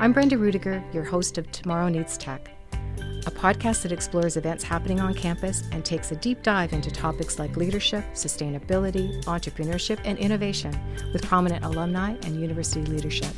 I'm Brenda Rudiger, your host of Tomorrow Needs Tech, a podcast that explores events happening on campus and takes a deep dive into topics like leadership, sustainability, entrepreneurship, and innovation with prominent alumni and university leadership.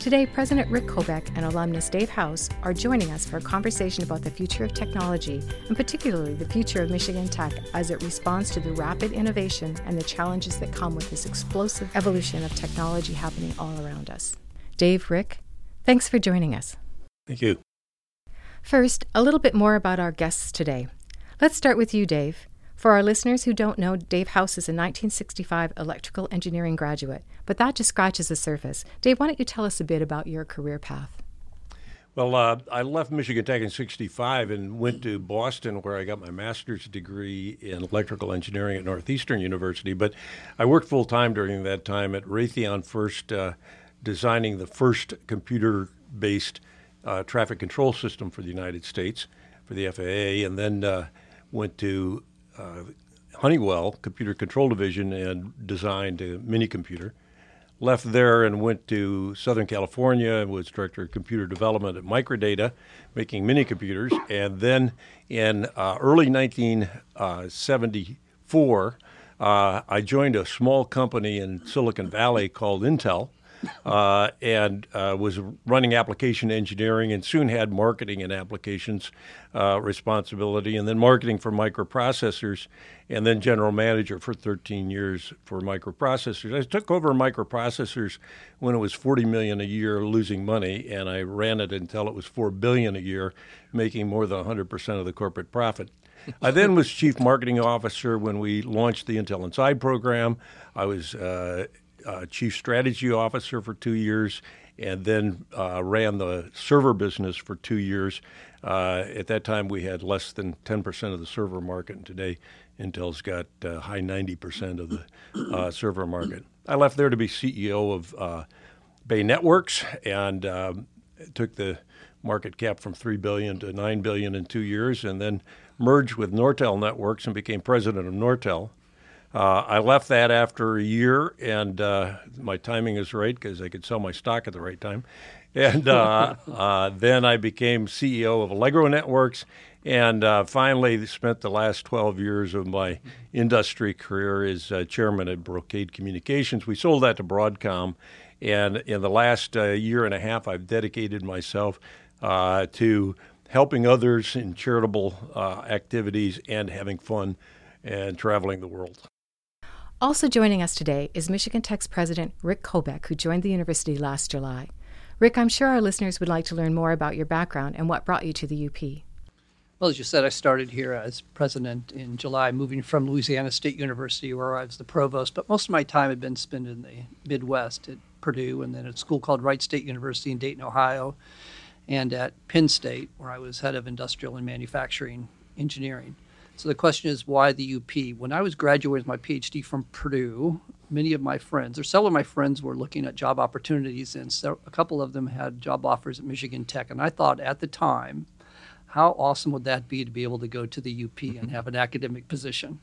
Today, President Rick Koubek and alumnus Dave House are joining us for a conversation about the future of technology, and particularly the future of Michigan Tech as it responds to the rapid innovation and the challenges that come with this explosive evolution of technology happening all around us. Dave, Rick, thanks for joining us. Thank you. First, a little bit more about our guests today. Let's start with you, Dave. For our listeners who don't know, Dave House is a 1965 electrical engineering graduate, but that just scratches the surface. Dave, why don't you tell us a bit about your career path? Well, uh, I left Michigan Tech in 65 and went to Boston where I got my master's degree in electrical engineering at Northeastern University. But I worked full time during that time at Raytheon First, uh, designing the first computer based uh, traffic control system for the United States for the FAA, and then uh, went to uh, Honeywell Computer Control Division and designed a mini computer. Left there and went to Southern California and was director of computer development at Microdata, making mini computers. And then in uh, early 1974, uh, I joined a small company in Silicon Valley called Intel uh, and uh, was running application engineering and soon had marketing and applications uh, responsibility, and then marketing for microprocessors, and then general manager for 13 years for microprocessors. I took over microprocessors when it was 40 million a year, losing money, and I ran it until it was 4 billion a year, making more than 100% of the corporate profit. I then was chief marketing officer when we launched the Intel Inside program. I was uh, uh, chief strategy officer for two years, and then uh, ran the server business for two years. Uh, at that time, we had less than 10% of the server market, and today, Intel's got uh, high 90% of the uh, server market. I left there to be CEO of uh, Bay Networks and um, took the market cap from 3 billion to 9 billion in two years, and then merged with Nortel Networks and became president of Nortel. Uh, I left that after a year, and uh, my timing is right because I could sell my stock at the right time. And uh, uh then I became CEO of Allegro Networks, and uh, finally spent the last 12 years of my industry career as uh, chairman at Brocade Communications. We sold that to Broadcom, and in the last year and a half, I've dedicated myself to helping others in charitable activities and having fun and traveling the world. Also joining us today is Michigan Tech's president, Rick Koubek, who joined the university last July. Rick, I'm sure our listeners would like to learn more about your background and what brought you to the UP. Well, as you said, I started here as president in July, moving from Louisiana State University, where I was the provost. But most of my time had been spent in the Midwest at Purdue and then at a school called Wright State University in Dayton, Ohio, and at Penn State, where I was head of industrial and manufacturing engineering. So the question is, why the UP? When I was graduating with my PhD from Purdue, many of my friends, or several of my friends, were looking at job opportunities, and so a couple of them had job offers at Michigan Tech. And I thought at the time, how awesome would that be to be able to go to the UP and mm-hmm. have an academic position?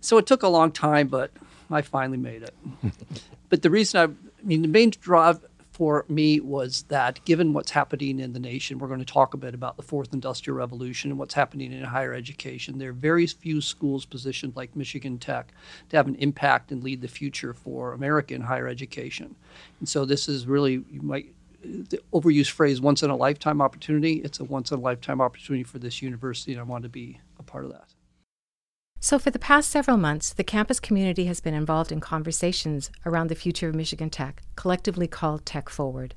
So it took a long time, but I finally made it. but the reason I, I mean, the main drive for me was that given what's happening in the nation, we're going to talk a bit about the fourth industrial revolution and what's happening in higher education. There are very few schools positioned like Michigan Tech to have an impact and lead the future for American higher education. And so this is really, you might, the overused phrase once in a lifetime opportunity. It's a once in a lifetime opportunity for this university, and I want to be a part of that. So, for the past several months, the campus community has been involved in conversations around the future of Michigan Tech, collectively called Tech Forward.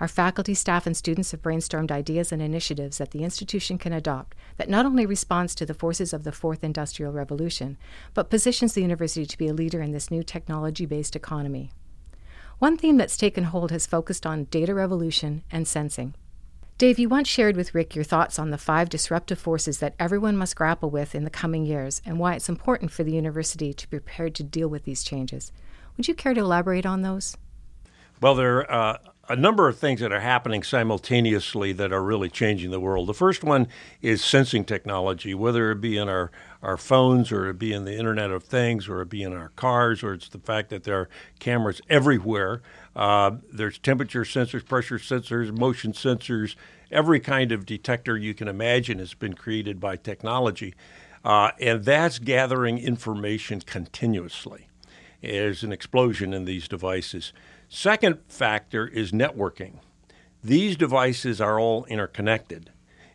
Our faculty, staff, and students have brainstormed ideas and initiatives that the institution can adopt that not only responds to the forces of the fourth industrial revolution, but positions the university to be a leader in this new technology based economy. One theme that's taken hold has focused on data revolution and sensing. Dave, you once shared with Rick your thoughts on the five disruptive forces that everyone must grapple with in the coming years and why it's important for the university to be prepared to deal with these changes. Would you care to elaborate on those? Well, there are uh, a number of things that are happening simultaneously that are really changing the world. The first one is sensing technology, whether it be in our, our phones, or it be in the Internet of Things, or it be in our cars, or it's the fact that there are cameras everywhere. Uh, there's temperature sensors, pressure sensors, motion sensors. Every kind of detector you can imagine has been created by technology. Uh, and that's gathering information continuously. There's an explosion in these devices. Second factor is networking. These devices are all interconnected.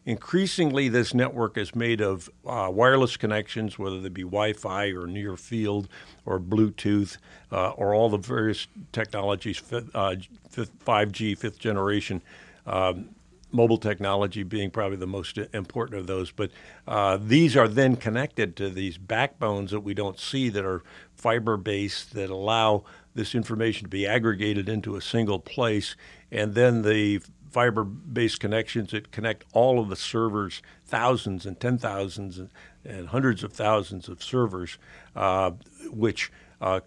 Increasingly, this network is made of uh, wireless connections, whether they be Wi Fi or near field or Bluetooth uh, or all the various technologies, uh, 5G, fifth generation. Um, mobile technology being probably the most important of those. But uh, these are then connected to these backbones that we don't see that are fiber based that allow this information to be aggregated into a single place. And then the fiber based connections that connect all of the servers, thousands and ten thousands and, and hundreds of thousands of servers, uh, which uh,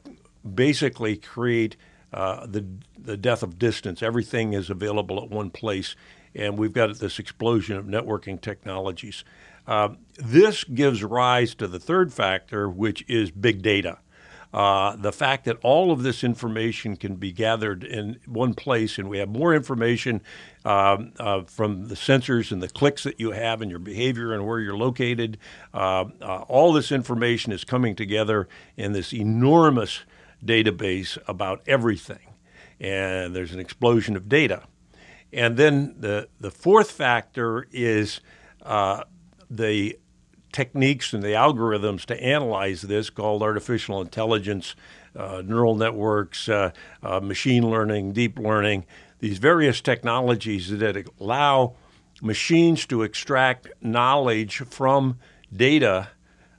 basically create. Uh, the the death of distance. Everything is available at one place, and we've got this explosion of networking technologies. Uh, this gives rise to the third factor, which is big data. Uh, the fact that all of this information can be gathered in one place, and we have more information um, uh, from the sensors and the clicks that you have and your behavior and where you're located. Uh, uh all this information is coming together in this enormous database about everything, and there's an explosion of data. And then the, the fourth factor is uh, the techniques and the algorithms to analyze this called artificial intelligence, uh, neural networks, uh, uh, machine learning, deep learning, these various technologies that allow machines to extract knowledge from data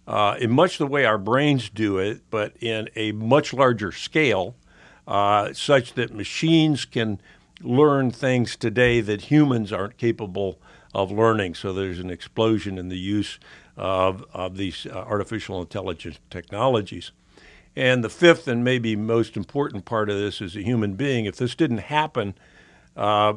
uh, in much the way our brains do it, but in a much larger scale, uh, such that machines can learn things today that humans aren't capable of learning. So there's an explosion in the use of, of these uh, artificial intelligence technologies. And the fifth and maybe most important part of this is a human being. If this didn't happen, uh,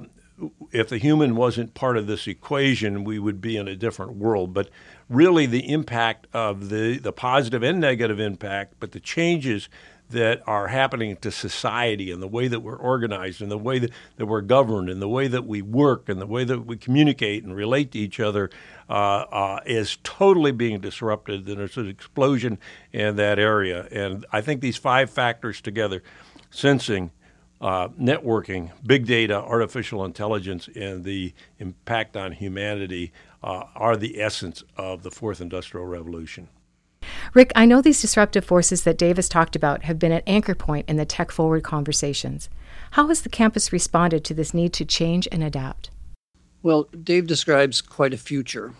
if the human wasn't part of this equation, we would be in a different world. But really, the impact of the, the positive and negative impact, but the changes that are happening to society and the way that we're organized and the way that, that we're governed and the way that we work and the way that we communicate and relate to each other uh, uh, is totally being disrupted. And there's an explosion in that area. And I think these five factors together sensing, uh, networking, big data, artificial intelligence, and the impact on humanity uh, are the essence of the fourth industrial revolution. Rick, I know these disruptive forces that Dave has talked about have been an anchor point in the tech forward conversations. How has the campus responded to this need to change and adapt? Well, Dave describes quite a future,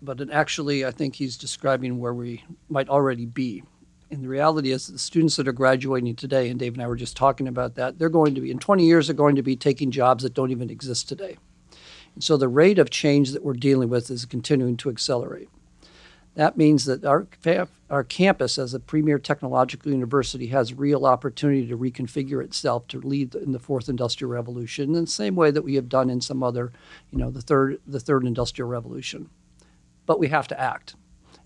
but actually, I think he's describing where we might already be. And the reality is, the students that are graduating today, and Dave and I were just talking about that, they're going to be, in 20 years, they're going to be taking jobs that don't even exist today. And so the rate of change that we're dealing with is continuing to accelerate. That means that our, our campus, as a premier technological university, has real opportunity to reconfigure itself to lead in the fourth industrial revolution in the same way that we have done in some other, you know, the third, the third industrial revolution. But we have to act.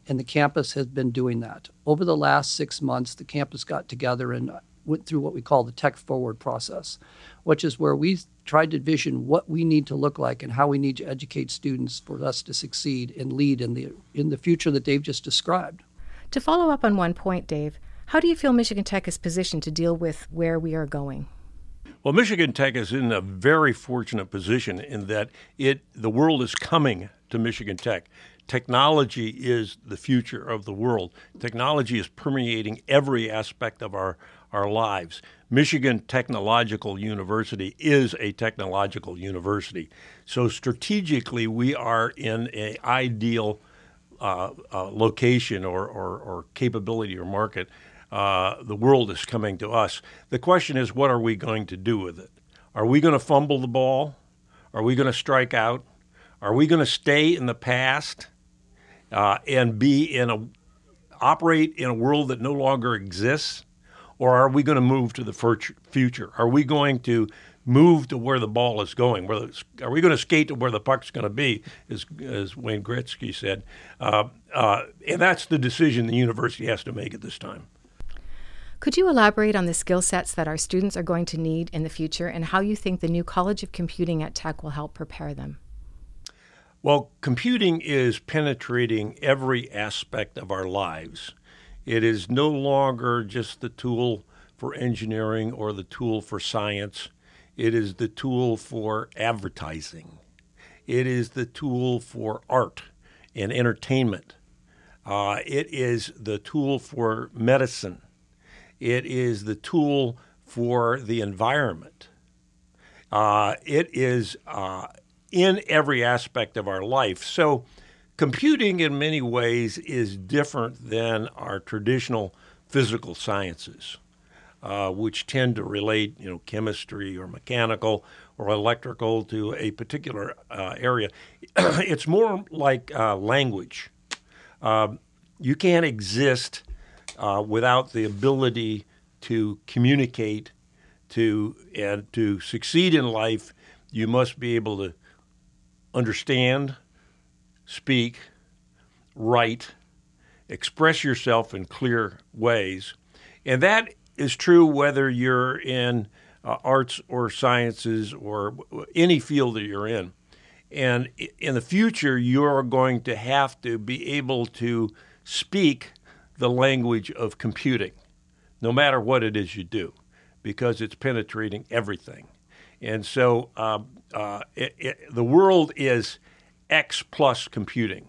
And the campus has been doing that. Over the last six months, the campus got together and went through what we call the tech forward process, which is where we tried to envision what we need to look like and how we need to educate students for us to succeed and lead in the in the future that Dave just described. To follow up on one point, Dave, how do you feel Michigan Tech is positioned to deal with where we are going? Well, Michigan Tech is in a very fortunate position in that it the world is coming to Michigan Tech. Technology is the future of the world. Technology is permeating every aspect of our our lives. Michigan Technological University is a technological university. So strategically, we are in an ideal uh, uh, location or, or, or, capability or market. Uh, the world is coming to us. The question is, what are we going to do with it? Are we going to fumble the ball? Are we going to strike out? Are we going to stay in the past uh, and be in a operate in a world that no longer exists? Or are we going to move to the future? Are we going to move to where the ball is going. Where the, are we going to skate to where the puck's going to be? As, as Wayne Gretzky said, uh, uh, and that's the decision the university has to make at this time. Could you elaborate on the skill sets that our students are going to need in the future and how you think the new College of Computing at Tech will help prepare them? Well, computing is penetrating every aspect of our lives. It is no longer just the tool for engineering or the tool for science. It is the tool for advertising. It is the tool for art and entertainment. Uh, it is the tool for medicine. It is the tool for the environment. Uh, it is uh, in every aspect of our life. So, computing in many ways is different than our traditional physical sciences, uh, which tend to relate, you know, chemistry or mechanical or electrical to a particular uh, area. it's more like uh, language. Um, you can't exist uh, without the ability to communicate to and to succeed in life you must be able to understand speak write express yourself in clear ways and that is true whether you're in uh, arts or sciences or any field that you're in and in the future you're going to have to be able to speak the language of computing, no matter what it is you do, because it's penetrating everything. And so um, uh, it, it, the world is X plus computing.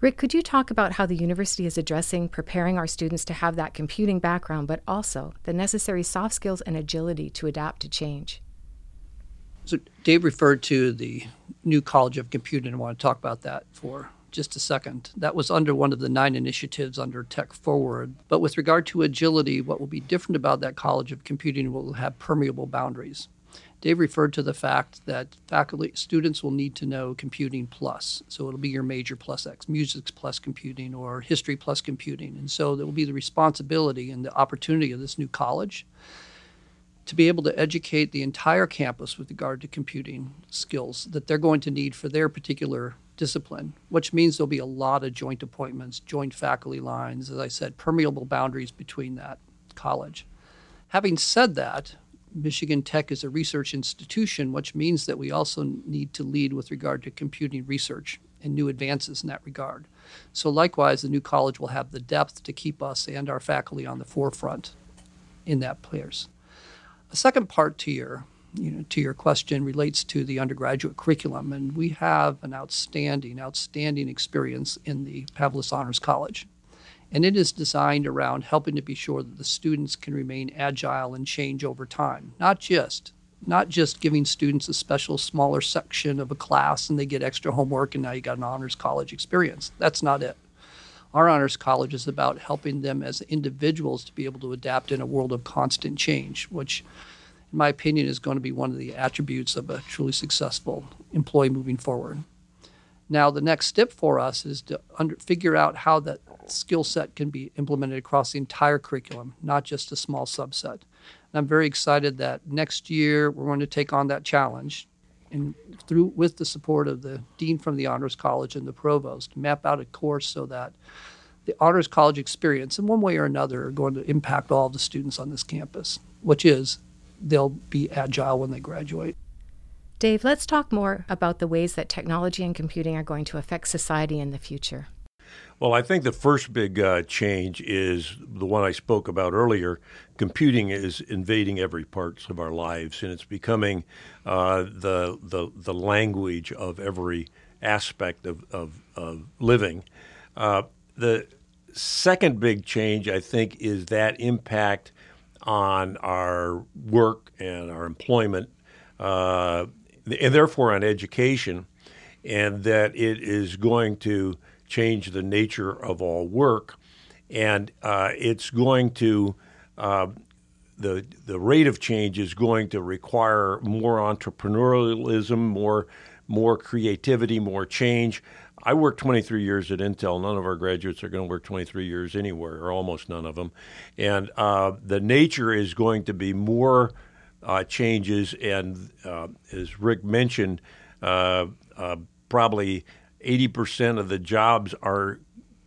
Rick, could you talk about how the university is addressing preparing our students to have that computing background, but also the necessary soft skills and agility to adapt to change? So, Dave referred to the new College of Computing. I want to talk about that for just a second. That was under one of the nine initiatives under Tech Forward. But with regard to agility, what will be different about that College of Computing will have permeable boundaries. Dave referred to the fact that faculty students will need to know computing plus. So it'll be your major plus X, music plus computing, or history plus computing. And so there will be the responsibility and the opportunity of this new college to be able to educate the entire campus with regard to computing skills that they're going to need for their particular discipline, which means there'll be a lot of joint appointments, joint faculty lines, as I said, permeable boundaries between that college. Having said that, Michigan Tech is a research institution, which means that we also need to lead with regard to computing research and new advances in that regard. So, likewise, the new college will have the depth to keep us and our faculty on the forefront in that place. A second part to your you know, to your question relates to the undergraduate curriculum, and we have an outstanding, outstanding experience in the Pavlis Honors College. And it is designed around helping to be sure that the students can remain agile and change over time, not just not just giving students a special smaller section of a class and they get extra homework and now you got an honors college experience. That's not it. Our honors college is about helping them as individuals to be able to adapt in a world of constant change, which in my opinion, is going to be one of the attributes of a truly successful employee moving forward. Now, the next step for us is to under, figure out how that skill set can be implemented across the entire curriculum, not just a small subset. And I'm very excited that next year we're going to take on that challenge and through with the support of the dean from the honors college and the provost map out a course so that the honors college experience in one way or another are going to impact all the students on this campus which is they'll be agile when they graduate. Dave, let's talk more about the ways that technology and computing are going to affect society in the future. Well, I think the first big uh, change is the one I spoke about earlier. Computing is invading every part of our lives, and it's becoming uh, the, the, the language of every aspect of, of, of living. Uh, the second big change, I think, is that impact on our work and our employment, uh, and therefore on education, and that it is going to change the nature of all work, and uh, it's going to uh, the the rate of change is going to require more entrepreneurialism, more more creativity, more change. I worked 23 years at Intel. None of our graduates are going to work 23 years anywhere, or almost none of them. And uh, the nature is going to be more uh, changes, and uh, as Rick mentioned, uh, uh, probably 80% of the jobs our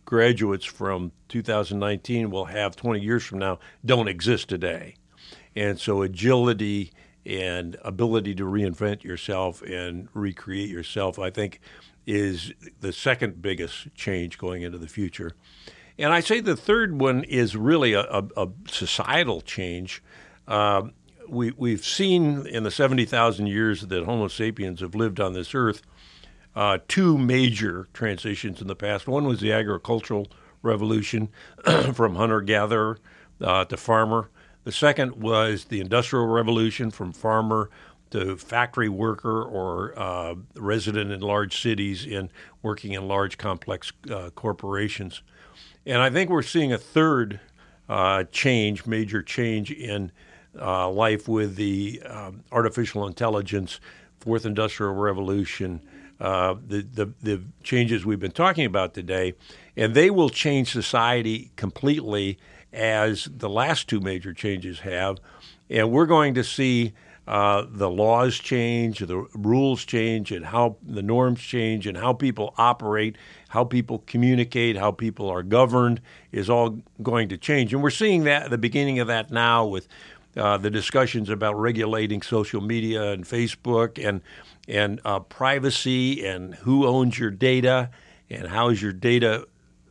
graduates from 2019 will have 20 years from now don't exist today. And so agility and ability to reinvent yourself and recreate yourself, I think, is the second biggest change going into the future. And I say the third one is really a, a, a societal change. Uh, we, we've seen in the 70,000 years that Homo sapiens have lived on this earth uh, two major transitions in the past. One was the agricultural revolution from hunter gatherer uh, to farmer. The second was the Industrial Revolution from farmer to factory worker or uh, resident in large cities and working in large complex uh, corporations. And I think we're seeing a third uh, change, major change in uh, life with the um, artificial intelligence, fourth industrial revolution, uh, the, the, the changes we've been talking about today. And they will change society completely as the last two major changes have. And we're going to see uh, the laws change, the rules change, and how the norms change, and how people operate, how people communicate, how people are governed is all going to change. And we're seeing that the beginning of that now with uh, the discussions about regulating social media and Facebook and and uh, privacy and who owns your data and how is your data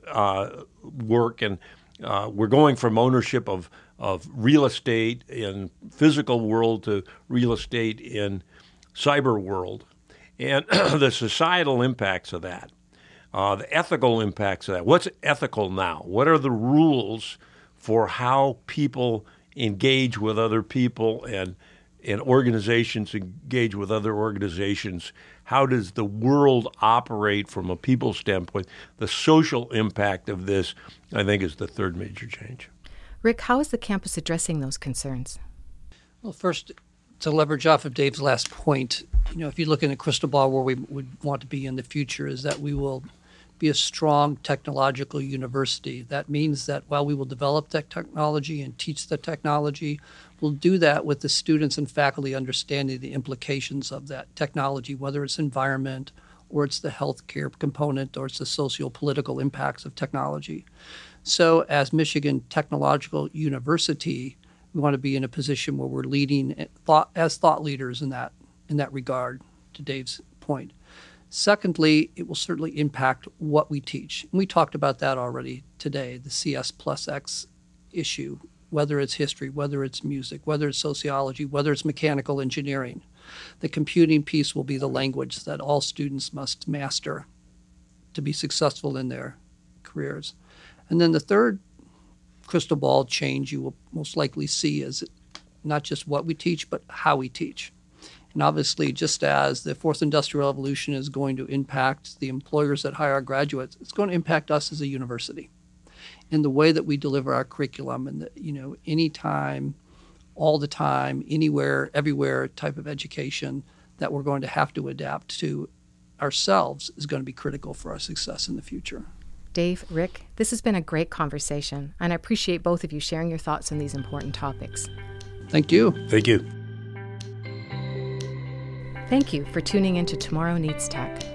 uh, work and uh, we're going from ownership of, of real estate in physical world to real estate in cyber world, and the societal impacts of that, uh, the ethical impacts of that. What's ethical now? What are the rules for how people engage with other people and and organizations engage with other organizations? How does the world operate from a people standpoint? The social impact of this, I think, is the third major change. Rick, how is the campus addressing those concerns? Well, first, to leverage off of Dave's last point, you know, if you look in a crystal ball where we would want to be in the future, is that we will be a strong technological university. That means that while we will develop that technology and teach the technology, we'll do that with the students and faculty understanding the implications of that technology, whether it's environment or it's the healthcare component or it's the socio-political impacts of technology. So as Michigan Technological University, we want to be in a position where we're leading eh, thought, as thought leaders in that in that regard to Dave's point. Secondly, it will certainly impact what we teach. And we talked about that already today, the CS plus X issue, whether it's history, whether it's music, whether it's sociology, whether it's mechanical engineering. The computing piece will be the language that all students must master to be successful in their careers. And then the third crystal ball change you will most likely see is not just what we teach, but how we teach. And obviously, just as the fourth industrial revolution is going to impact the employers that hire our graduates, it's going to impact us as a university in the way that we deliver our curriculum and the, you know, anytime, all the time, anywhere, everywhere type of education that we're going to have to adapt to ourselves is going to be critical for our success in the future. Dave, Rick, this has been a great conversation, and I appreciate both of you sharing your thoughts on these important topics. Thank you. Thank you. Thank you for tuning in to Tomorrow Needs Tech.